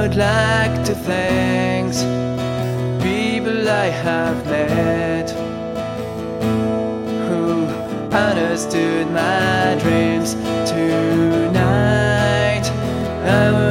Would like to thank people I have met who understood my dreams. Tonight, I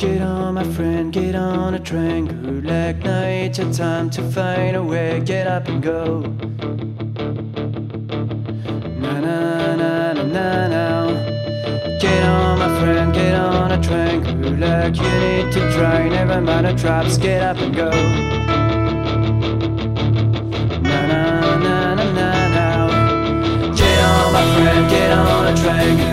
Get on, my friend, get on a train. Good luck, now it's your time to find a way. Get up and go. Na na na na na na. Get on, my friend, get on a train. Good luck, you need to try. Never mind the traps, get up and go. Na na na na na na. Get on, my friend, get on a train.